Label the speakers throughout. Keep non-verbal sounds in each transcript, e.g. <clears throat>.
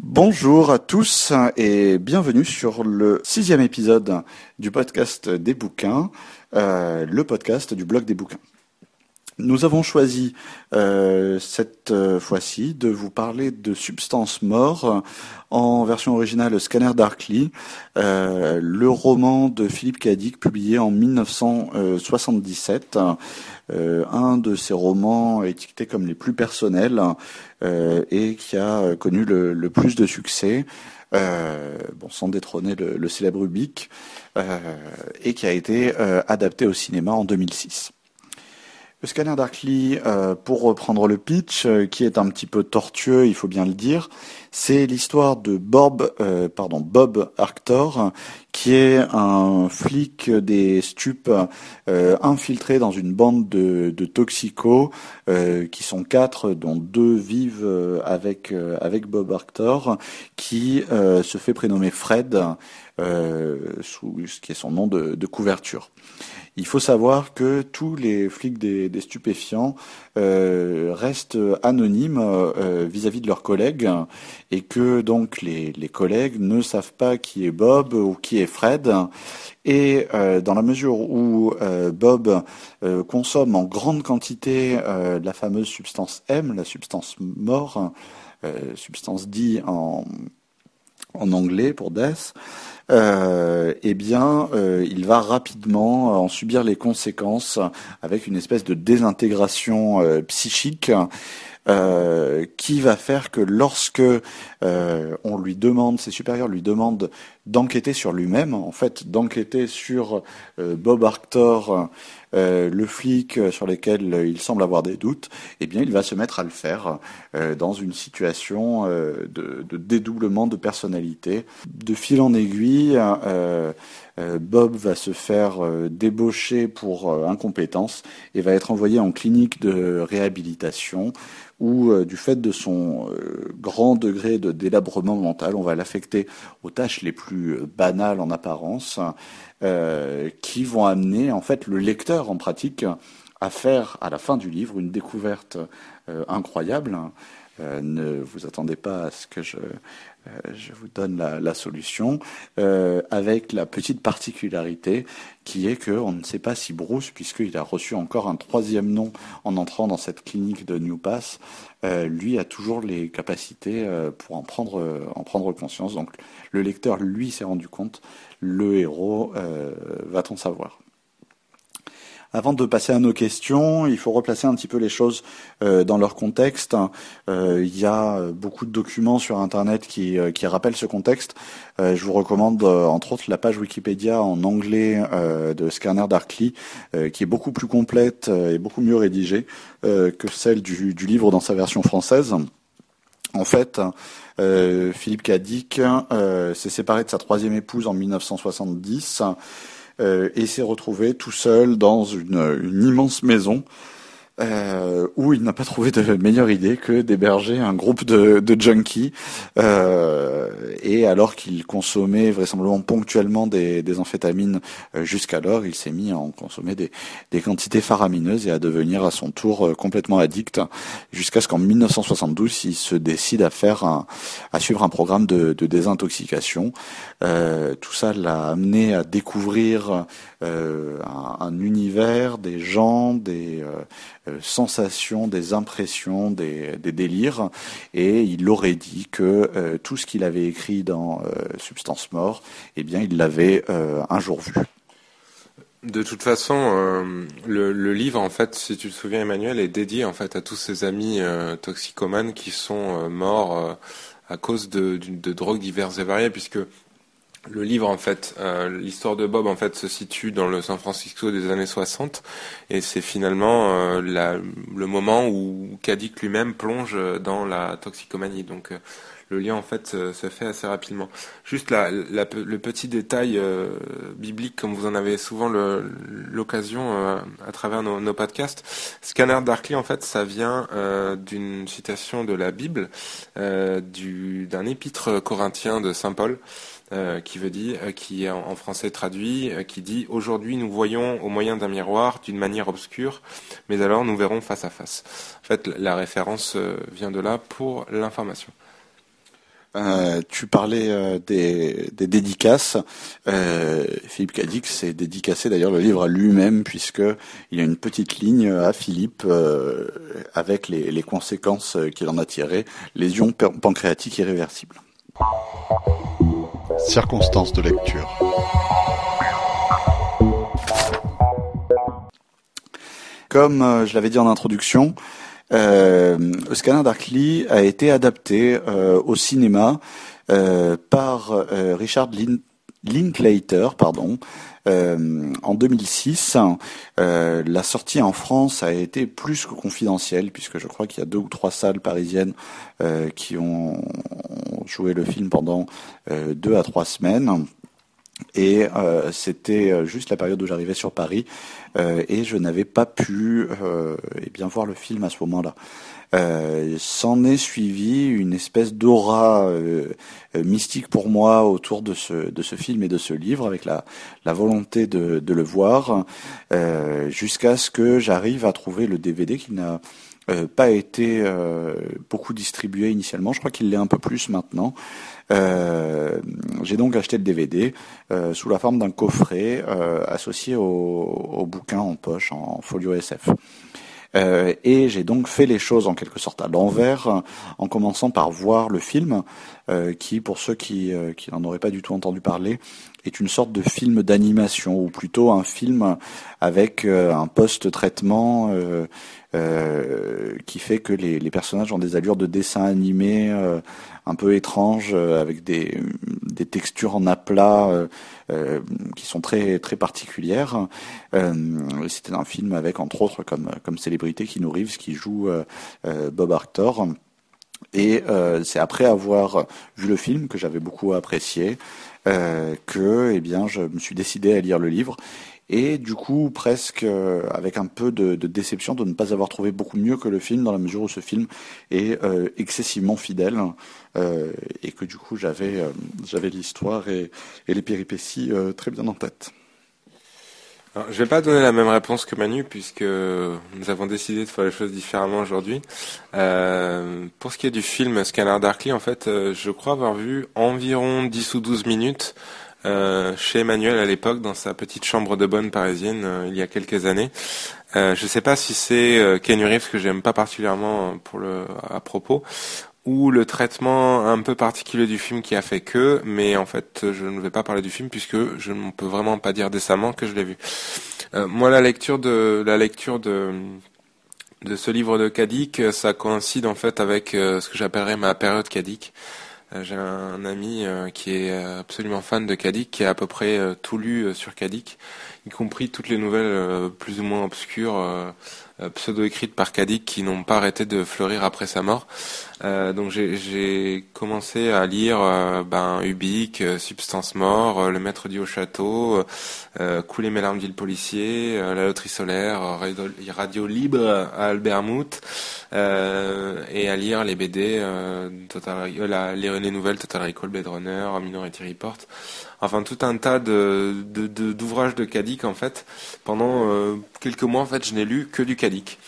Speaker 1: Bonjour à tous et bienvenue sur le sixième épisode du podcast des bouquins, euh, le podcast du blog des bouquins. Nous avons choisi euh, cette euh, fois-ci de vous parler de Substance Mort en version originale Scanner Darkly, euh, le roman de Philippe Cadic publié en 1977, un de ses romans étiquetés comme les plus personnels et qui a connu le, plus de succès. bon, sans détrôner le, le célèbre Ubik, et qui a été adapté au cinéma en 2006. Le scanner Darkly, euh, pour reprendre le pitch, euh, qui est un petit peu tortueux, il faut bien le dire, c'est l'histoire de Bob, euh, pardon, Bob Arctor, qui est un flic des stupes infiltré dans une bande de, de toxicos, qui sont quatre, dont deux vivent avec avec Bob Arctor, qui se fait prénommer Fred, sous ce qui est son nom de, de couverture. Il faut savoir que tous les flics des, stupéfiants euh, restent anonymes euh, vis-à-vis de leurs collègues et que donc les, collègues ne savent pas qui est Bob ou qui est Fred. Et euh, dans la mesure où Bob consomme en grande quantité la fameuse substance M, la substance mort, substance D en, en anglais pour death, euh, eh bien, euh, il va rapidement en subir les conséquences avec une espèce de désintégration euh, qui va faire que lorsque on lui demande, ses supérieurs lui demandent d'enquêter sur lui-même, en fait d'enquêter sur Bob Arctor, euh, le flic euh, sur lequel euh, il semble avoir des doutes, eh bien, il va se mettre à le faire dans une situation de, dédoublement de personnalité. De fil en aiguille, Bob va se faire débaucher pour incompétence et va être envoyé en clinique de réhabilitation où, du fait de son grand degré de délabrement mental, on va l'affecter aux tâches les plus banales en apparence, euh, qui vont amener en fait le lecteur en pratique à faire à la fin du livre une découverte euh, incroyable. Euh, ne vous attendez pas à ce que je, je vous donne la, solution, avec la petite particularité qui est qu'on ne sait pas si Bruce, puisqu'il a reçu encore un troisième nom en entrant dans cette clinique de New Pass, lui a toujours les capacités pour en prendre, en prendre conscience. Donc le lecteur, lui, s'est rendu compte le héros euh, va-t-on savoir avant de passer à nos questions, il faut replacer un petit peu les choses euh, dans leur contexte. Euh, il y a beaucoup de documents sur Internet qui, qui rappellent ce contexte. je vous recommande entre autres la page Wikipédia en anglais de Scanner Darkly, qui est beaucoup plus complète et beaucoup mieux rédigée que celle du, du livre dans sa version française. En fait, euh, Philippe Cadic euh, s'est séparé de sa troisième épouse en 1970 euh, et s'est retrouvé tout seul dans une immense maison euh, où il n'a pas trouvé de meilleure idée que d'héberger un groupe de, de junkies. Euh, et alors qu'il consommait vraisemblablement ponctuellement des, des amphétamines euh, jusqu'alors, il s'est mis à en consommer des, des, quantités faramineuses et à devenir à son tour euh, complètement addict, jusqu'à ce qu'en 1972, il se décide à faire un, à suivre un programme de, de désintoxication. Euh, tout ça l'a amené à découvrir un, un, univers, des gens, des euh, sensations, des impressions, des, délires, et il aurait dit que euh, tout ce qu'il avait écrit dans euh, Substance Mort, eh bien, il l'avait un jour vu.
Speaker 2: De toute façon, le, livre, en fait, si tu te souviens, Emmanuel, est dédié en fait à tous ses amis toxicomanes qui sont morts à cause de, de, drogues diverses et variées, puisque le livre, en fait, euh, l'histoire de Bob, en fait, se situe dans le San Francisco des années 60, et c'est finalement euh, le moment où Kadik lui-même plonge dans la toxicomanie. Donc, euh, le lien, en fait, se fait assez rapidement. Juste la, le petit détail biblique, comme vous en avez souvent l'occasion à travers nos, nos, podcasts. Scanner Darkly, en fait, ça vient d'une citation de la Bible, d'un épître corinthien de Saint Paul. Qui veut dire, qui est en français traduit, qui dit aujourd'hui nous voyons au moyen d'un miroir d'une manière obscure, mais alors nous verrons face à face. En fait, la référence vient de là pour l'information.
Speaker 1: Euh, tu parlais euh, des, dédicaces. Euh, Philippe Cadic s'est dédicacé d'ailleurs le livre à lui-même puisque il y a une petite ligne à Philippe avec les, les conséquences qu'il en a tirées, lésions pancréatiques irréversibles.
Speaker 3: Circonstances de lecture.
Speaker 1: Comme je l'avais dit en introduction, euh, Scanner Darkly a été adapté euh, au cinéma euh, par euh, Richard Linklater, pardon, en 2006. la sortie en France a été plus que confidentielle puisque je crois qu'il y a deux ou trois salles parisiennes qui ont joué le film pendant deux à trois semaines. Et euh, c'était euh, juste la période où j'arrivais sur Paris euh, et je n'avais pas pu eh bien voir le film à ce moment-là. S'en est suivi une espèce d'aura mystique pour moi autour de ce de ce film et de ce livre, avec la la volonté de de le voir, jusqu'à ce que j'arrive à trouver le DVD qui n'a pas été beaucoup distribué initialement. Je crois qu'il l'est un peu plus maintenant. Euh, j'ai donc acheté le DVD euh, sous la forme d'un coffret euh, associé au, au, bouquin en poche en folio SF. Euh, et j'ai donc fait les choses en quelque sorte à l'envers, en commençant par voir le film, euh, qui, pour ceux qui, qui n'en auraient pas du tout entendu parler, est une sorte de film d'animation, ou plutôt un film avec un post-traitement qui fait que les, les, personnages ont des allures de dessin animé un peu étrange euh, avec des, des textures en aplat euh, euh, qui sont très très particulières. C'était un film avec entre autres comme comme célébrité Keanu Reeves qui joue Bob Arthur. Et c'est après avoir vu le film que j'avais beaucoup apprécié que eh bien je me suis décidé à lire le livre et du coup presque euh, avec un peu de, déception de ne pas avoir trouvé beaucoup mieux que le film dans la mesure où ce film est euh, excessivement fidèle euh, et que du coup j'avais j'avais l'histoire et, les péripéties très bien en tête.
Speaker 2: Alors, je vais pas donner la même réponse que Manu puisque nous avons décidé de faire les choses différemment aujourd'hui. pour ce qui est du film Scanner Darkly, en fait, je crois avoir vu environ 10 ou 12 minutes euh, chez Emmanuel à l'époque dans sa petite chambre de bonne parisienne euh, il y a quelques années. Euh, je ne sais pas si c'est euh, Ken Reeves que j'aime pas particulièrement pour le à propos ou le traitement un peu particulier du film qui a fait que, mais en fait je ne vais pas parler du film puisque je ne peux vraiment pas dire décemment que je l'ai vu. moi la lecture de la lecture de de ce livre de Kadik, ça coïncide en fait avec ce que j'appellerais ma période Kadik. Euh, j'ai un, ami euh, qui est euh, absolument fan de Kadik, qui a à peu près tout lu sur Kadik, y compris toutes les nouvelles plus ou moins obscures pseudo-écrites par Kadik qui n'ont pas arrêté de fleurir après sa mort. Euh, donc j'ai commencé à lire euh, ben, Ubik, euh, Substance Mort, Le Maître dit au château, Couler mes larmes dit le policier, La loterie solaire, Radio, Libre à Albert Mout, et à lire les BD, Total, les, les nouvelles Total Recall, Blade Runner, Minority Report. Enfin tout un tas de d'ouvrages de, de en fait. Pendant quelques mois en fait je n'ai lu que du Kadik.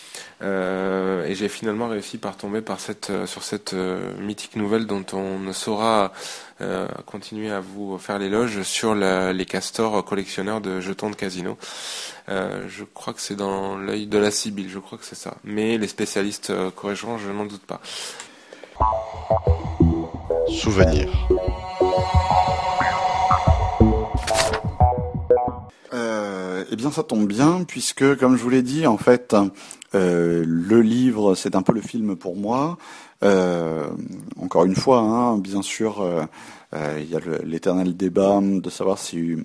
Speaker 2: Euh, et j'ai finalement réussi par tomber par cette, euh, sur cette euh, mythique nouvelle dont on ne saura continuer à vous faire l'éloge sur les castors collectionneurs de jetons de casino. je crois que c'est dans l'œil de la Sibylle, je crois que c'est ça. Mais les spécialistes corrigeront, je n'en doute pas.
Speaker 3: Souvenir.
Speaker 1: Eh bien, ça tombe bien puisque, comme je vous l'ai dit, en fait, euh, le livre, c'est un peu le film pour moi. Euh, encore une fois, hein, bien sûr, euh, il y a l'éternel débat de savoir si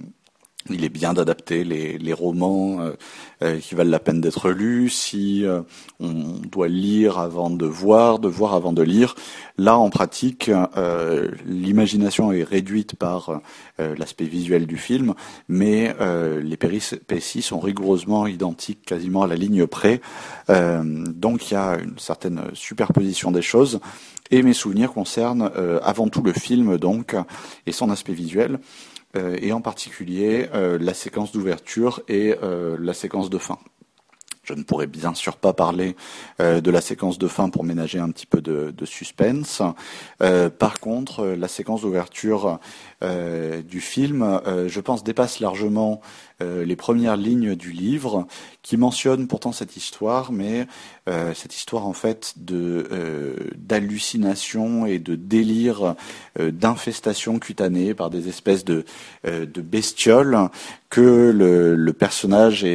Speaker 1: il est bien d'adapter les, les romans euh, euh, qui valent la peine d'être lus, si euh, on doit lire avant de voir, de voir avant de lire. Là, en pratique, l'imagination est réduite par l'aspect visuel du film, mais les péripéties sont rigoureusement identiques, quasiment à la ligne près. donc il y a une certaine superposition des choses. Et mes souvenirs concernent avant tout le film, donc, et son aspect visuel. Euh, et en particulier euh, la séquence d'ouverture et euh, la séquence de fin. Je ne pourrais bien sûr pas parler de la séquence de fin pour ménager un petit peu de, de suspense. par contre, la séquence d'ouverture du film, je pense, dépasse largement les premières lignes du livre, qui mentionne pourtant cette histoire, mais euh, cette histoire en fait de euh, d'hallucination et de délire euh, d'infestation cutanée par des espèces de bestioles que le, personnage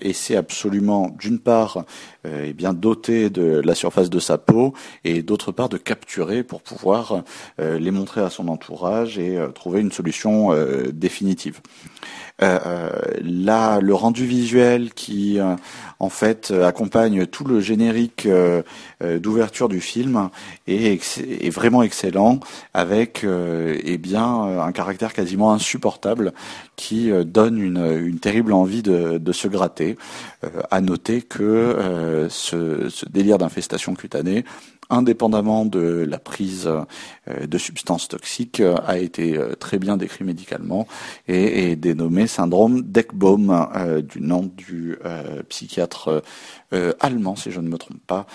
Speaker 1: essaie absolument d'une part est bien doté de la surface de sa peau et d'autre part de capturer pour pouvoir les montrer à son entourage et trouver une solution définitive. Là, le rendu visuel qui en fait accompagne tout le générique euh, euh, d'ouverture du film est, vraiment excellent avec euh, eh bien un caractère quasiment insupportable qui donne une, une, terrible envie de, de se gratter. à noter que ce, ce délire d'infestation cutanée indépendamment de la prise euh, de substances toxiques, euh, a été euh, très bien décrit médicalement et est dénommé syndrome d'Ekbom, du nom du psychiatre allemand, si je ne me trompe pas,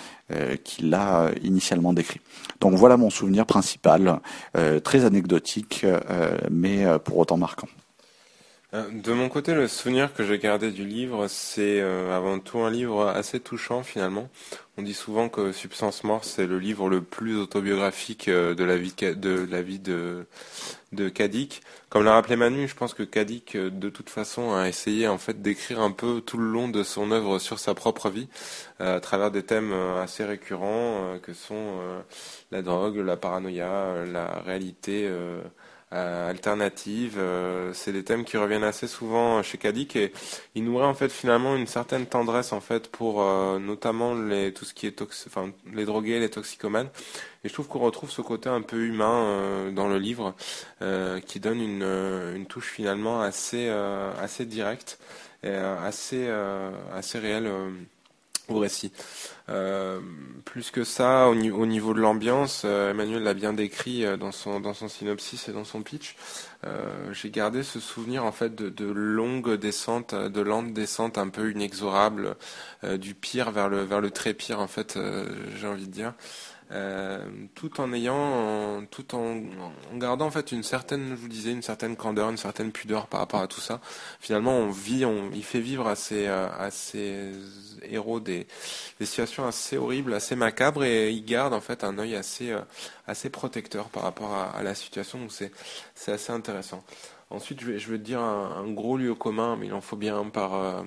Speaker 1: qui l'a initialement décrit. Donc voilà mon souvenir principal, très anecdotique, mais pour autant marquant.
Speaker 2: De mon côté, le souvenir que j'ai gardé du livre, c'est avant tout un livre assez touchant finalement, on dit souvent que Substance Mort, c'est le livre le plus autobiographique euh, de la vie de, la Kadik. Comme l'a rappelé Manu, je pense que Kadik, euh, de toute façon, a essayé en fait d'écrire un peu tout le long de son œuvre sur sa propre vie, euh, à travers des thèmes assez récurrents que sont la drogue, la paranoïa, la réalité euh, alternative. Euh, c'est des thèmes qui reviennent assez souvent chez Kadik et il nourrit en fait finalement une certaine tendresse en fait pour euh, notamment les tout ce qui est enfin les drogués, les toxicomanes. Et je trouve qu'on retrouve ce côté un peu humain dans le livre qui donne une, une touche finalement assez assez directe et assez assez réelle au récit. Euh, plus que ça, au, niveau de l'ambiance, euh, Emmanuel l'a bien décrit euh, dans son synopsis et dans son pitch. J'ai gardé ce souvenir en fait de, de longues descentes, de lentes descentes un peu inexorables, du pire vers le vers le très pire en fait, j'ai envie de dire. Euh, tout en ayant, tout en, gardant en fait une certaine, je vous disais, une certaine candeur, une certaine pudeur par rapport à tout ça. Finalement, on vit, on, il fait vivre à ces, à ces héros des, des situations assez horribles, assez macabres, et il garde en fait un œil assez, euh, assez protecteur par rapport à, à la situation. Donc c'est, c'est assez intéressant. Ensuite, je vais, je vais te dire un, gros lieu commun, mais il en faut bien un par, euh,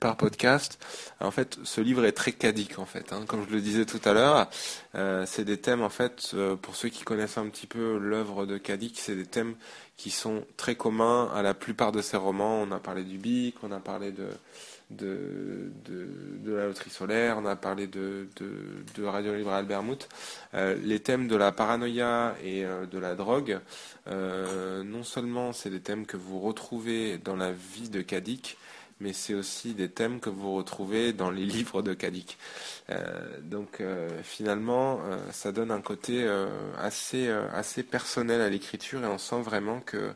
Speaker 2: par podcast. En fait, ce livre est très cadique, en fait. Hein. Comme je le disais tout à l'heure, euh, c'est des thèmes, en fait, euh, pour ceux qui connaissent un petit peu l'œuvre de Cadic, c'est des thèmes qui sont très communs à la plupart de ses romans. On a parlé du Bic, on a parlé de de, la loterie solaire, on a parlé de, de, Radio Libre Albert Mout. Euh, les thèmes de la paranoïa et euh, de la drogue, euh, non seulement c'est des thèmes que vous retrouvez dans la vie de Kadik, mais c'est aussi des thèmes que vous retrouvez dans les <laughs> livres de Kadik. donc finalement, ça donne un côté assez, assez personnel à l'écriture et on sent vraiment que euh,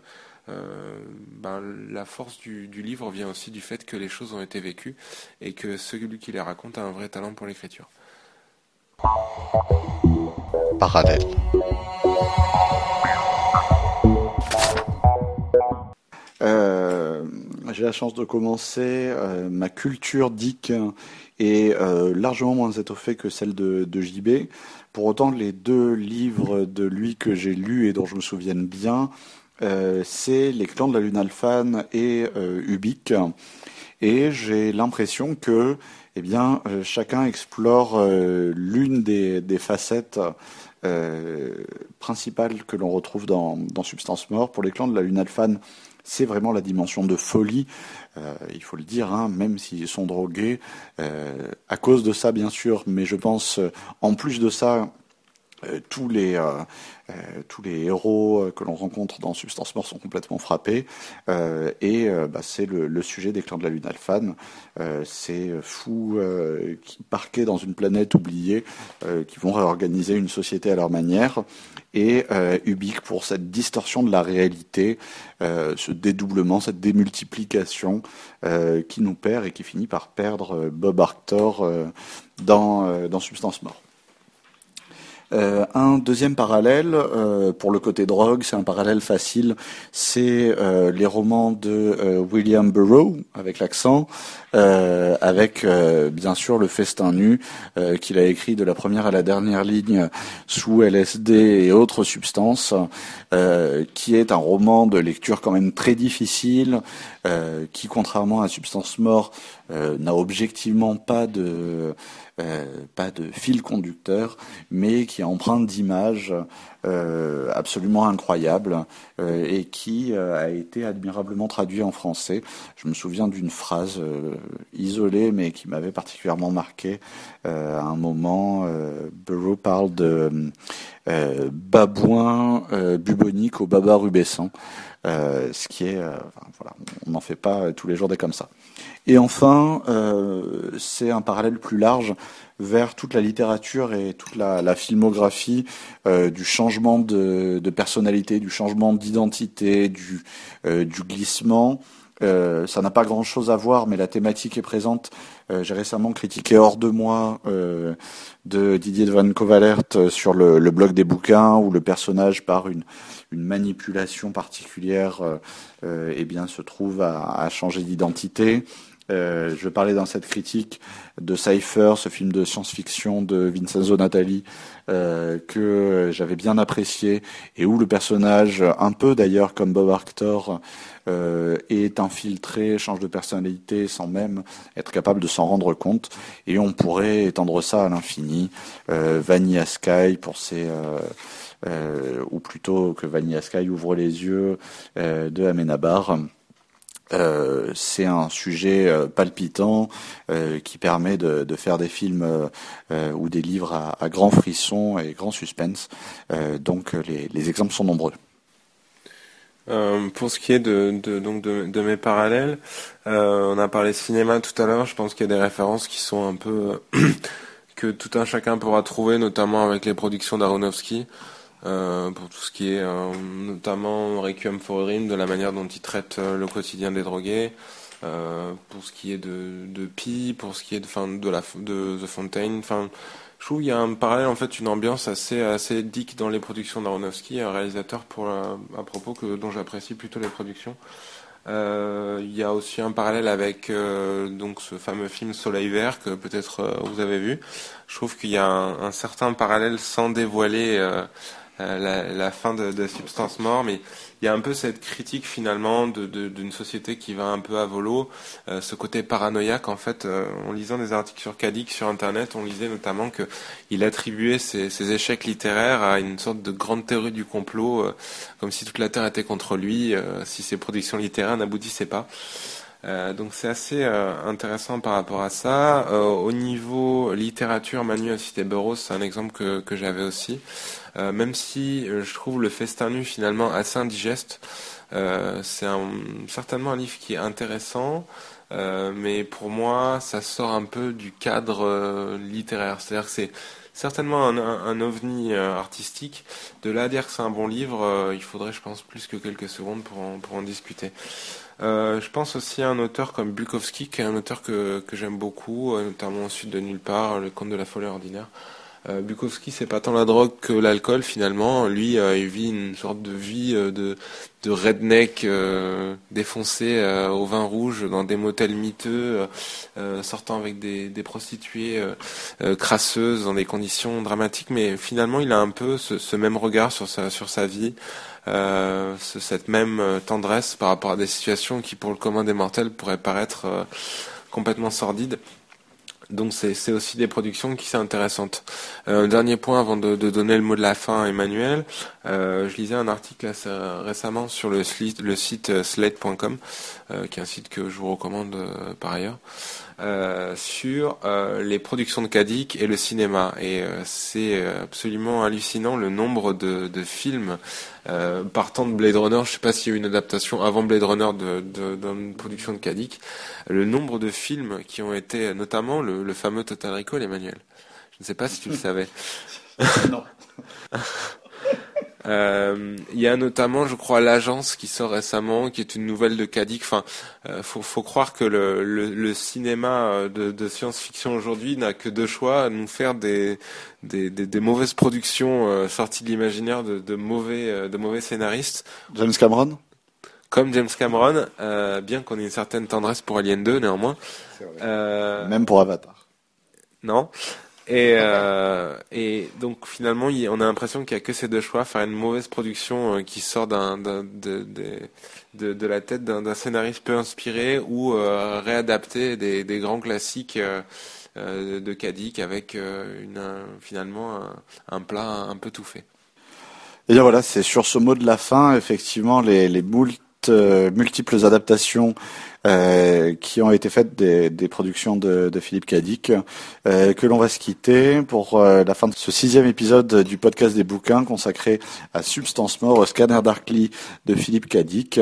Speaker 2: ben, la force du, livre vient aussi du fait que les choses ont été vécues et que celui qui les raconte a un vrai talent pour l'écriture.
Speaker 3: Parallèle.
Speaker 1: Euh, j'ai la chance de commencer. Euh, ma culture dick est largement moins étoffée que celle de, de, JB. Pour autant, les deux livres de lui que j'ai lus et dont je me souvienne bien euh, c'est les clans de la Lune Alphane et euh, Ubik. Et j'ai l'impression que eh bien, euh, chacun explore l'une des, facettes principales que l'on retrouve dans, Substance Mort. Pour les clans de la Lune Alphane, c'est vraiment la dimension de folie, il faut le dire, hein, même s'ils sont drogués, à cause de ça bien sûr, mais je pense en plus de ça, tous les euh, tous les héros euh, que l'on rencontre dans Substance Mort sont complètement frappés. Euh, et bah, c'est le, sujet des clans de la Lune Alphan. ces fous qui parqués dans une planète oubliée, qui vont réorganiser une société à leur manière. Et Ubik pour cette distorsion de la réalité, ce dédoublement, cette démultiplication qui nous perd et qui finit par perdre Bob Arctor dans, dans Substance Mort. Euh, un deuxième parallèle euh, pour le côté drogue, c'est un parallèle facile, c'est euh, les romans de William Burroughs avec l'accent, avec bien sûr le festin nu qu'il a écrit de la première à la dernière ligne sous LSD et autres substances, qui est un roman de lecture quand même très difficile, qui contrairement à Substance Mort n'a objectivement pas de pas de fil conducteur, mais qui emprunte d'images euh, absolument incroyables euh, et qui a été admirablement traduit en français. Je me souviens d'une phrase isolée, mais qui m'avait particulièrement marqué. à un moment, Burroughs parle de babouin bubonique au baba rubescent. ce qui est, voilà, on n'en fait pas tous les jours des comme ça. Et enfin, euh, c'est un parallèle plus large vers toute la littérature et toute la, filmographie euh, du changement de, personnalité, du changement d'identité, du, euh, glissement. ça n'a pas grand-chose à voir, mais la thématique est présente. J'ai récemment critiqué Hors de moi de Didier de Van Covalert sur le, blog des bouquins, où le personnage, par une, manipulation particulière, eh bien, se trouve à changer d'identité. Euh, je parlais dans cette critique de Cypher, ce film de science-fiction de Vincenzo Natali, euh, que j'avais bien apprécié et où le personnage, un peu d'ailleurs comme Bob Arctor, euh, est infiltré, change de personnalité sans même être capable de s'en rendre compte. Et on pourrait étendre ça à l'infini. Euh, Vanilla Sky pour ses... Euh, ou plutôt que Vanilla Sky ouvre les yeux de Amenabar. Euh, c'est un sujet euh, palpitant euh, qui permet de, faire des films ou des livres à, à grand frisson et grand suspense. donc les, exemples sont nombreux.
Speaker 2: pour ce qui est de, donc de, mes parallèles, on a parlé cinéma tout à l'heure. Je pense qu'il y a des références qui sont un peu <clears throat> que tout un chacun pourra trouver, notamment avec les productions d'Aronofsky. Euh, pour tout ce qui est euh, notamment Requiem for a Dream, de la manière dont il traite euh, le quotidien des drogués, pour ce qui est de, de Pi, pour ce qui est de, fin, de, The Fontaine. Enfin, je trouve qu'il y a un parallèle, en fait, une ambiance assez, assez dick dans les productions d'Aronofsky, un réalisateur pour à propos que, dont j'apprécie plutôt les productions. il y a aussi un parallèle avec donc ce fameux film Soleil Vert que peut-être vous avez vu. Je trouve qu'il y a un, certain parallèle sans dévoiler euh, la, fin de, de, Substance Mort, mais il y a un peu cette critique finalement d'une société qui va un peu à volo, euh, ce côté paranoïaque en fait. Euh, en lisant des articles sur Kadik sur Internet, on lisait notamment qu'il attribuait ses, échecs littéraires à une sorte de grande théorie du complot, comme si toute la Terre était contre lui, si ses productions littéraires n'aboutissaient pas. Donc c'est assez intéressant par rapport à ça. au niveau littérature, Manu a cité Burroughs, c'est un exemple que, j'avais aussi. Euh, même si euh, je trouve le festin nu finalement assez indigeste. Euh, c'est certainement un livre qui est intéressant, mais pour moi, ça sort un peu du cadre littéraire. C'est-à-dire que c'est certainement un, ovni artistique. De là à dire que c'est un bon livre, il faudrait, je pense, plus que quelques secondes pour en discuter. Je pense aussi à un auteur comme Bukowski, qui est un auteur que, que j'aime beaucoup, notamment au sud de Nulle part, Le Conte de la folie ordinaire. Euh, Bukowski, c'est pas tant la drogue que l'alcool finalement. Lui, euh, il vit une sorte de vie euh, de, de redneck défoncé au vin rouge dans des motels miteux, sortant avec des, des prostituées crasseuses dans des conditions dramatiques. Mais finalement, il a un peu ce, même regard sur sa, sur sa vie, ce, cette même tendresse par rapport à des situations qui, pour le commun des mortels, pourraient paraître complètement sordides. Donc c'est aussi des productions qui sont intéressantes. Euh, dernier point avant de, de, donner le mot de la fin à Emmanuel. Euh, je lisais un article récemment sur le, le site slate.com, euh, qui est un site que je vous recommande euh, par ailleurs. Euh, sur euh, les productions de Kadik et le cinéma. Et euh, c'est absolument hallucinant le nombre de, de films partant de Blade Runner. Je sais pas s'il y a eu une adaptation avant Blade Runner de, de, d'une production de Kadik. Le nombre de films qui ont été, notamment le, le fameux Total Recall, Emmanuel. Je ne sais pas si tu le savais. <laughs>
Speaker 1: non. <laughs>
Speaker 2: Euh, il y a notamment, je crois, l'agence qui sort récemment, qui est une nouvelle de Kadik. Enfin, euh, faut, faut croire que le, le, le cinéma euh, de, de science-fiction aujourd'hui n'a que deux choix nous faire des des, des, des mauvaises productions euh, sorties de l'imaginaire de, de mauvais de mauvais scénaristes.
Speaker 1: James Cameron?
Speaker 2: Comme James Cameron, bien qu'on ait une certaine tendresse pour Alien 2, néanmoins.
Speaker 1: Même pour Avatar.
Speaker 2: Non. Et, euh, et donc finalement, on a l'impression qu'il n'y a que ces deux choix faire une mauvaise production euh, qui sort de, la tête d'un, scénariste peu inspiré ou euh, réadapter des, grands classiques de Kadik avec finalement un, plat un peu tout fait.
Speaker 1: Et bien voilà, c'est sur ce mot de la fin, effectivement, les multiples adaptations euh, qui ont été faites des, des productions de, de, Philippe Cadic, euh, que l'on va se quitter pour euh, la fin de ce sixième épisode du podcast des bouquins consacré à Substance Mort, scanner Darkly de Philippe Cadic.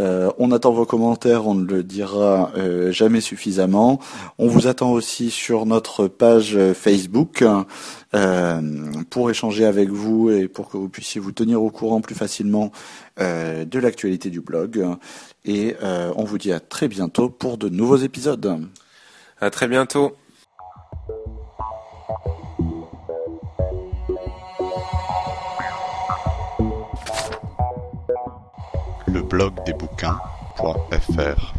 Speaker 1: Euh, on attend vos commentaires, on ne le dira jamais suffisamment. On vous attend aussi sur notre page Facebook pour échanger avec vous et pour que vous puissiez vous tenir au courant plus facilement de l'actualité du blog. Et euh, on vous dit à très bientôt pour de nouveaux épisodes.
Speaker 2: À très bientôt.
Speaker 3: Le blog des bouquins.fr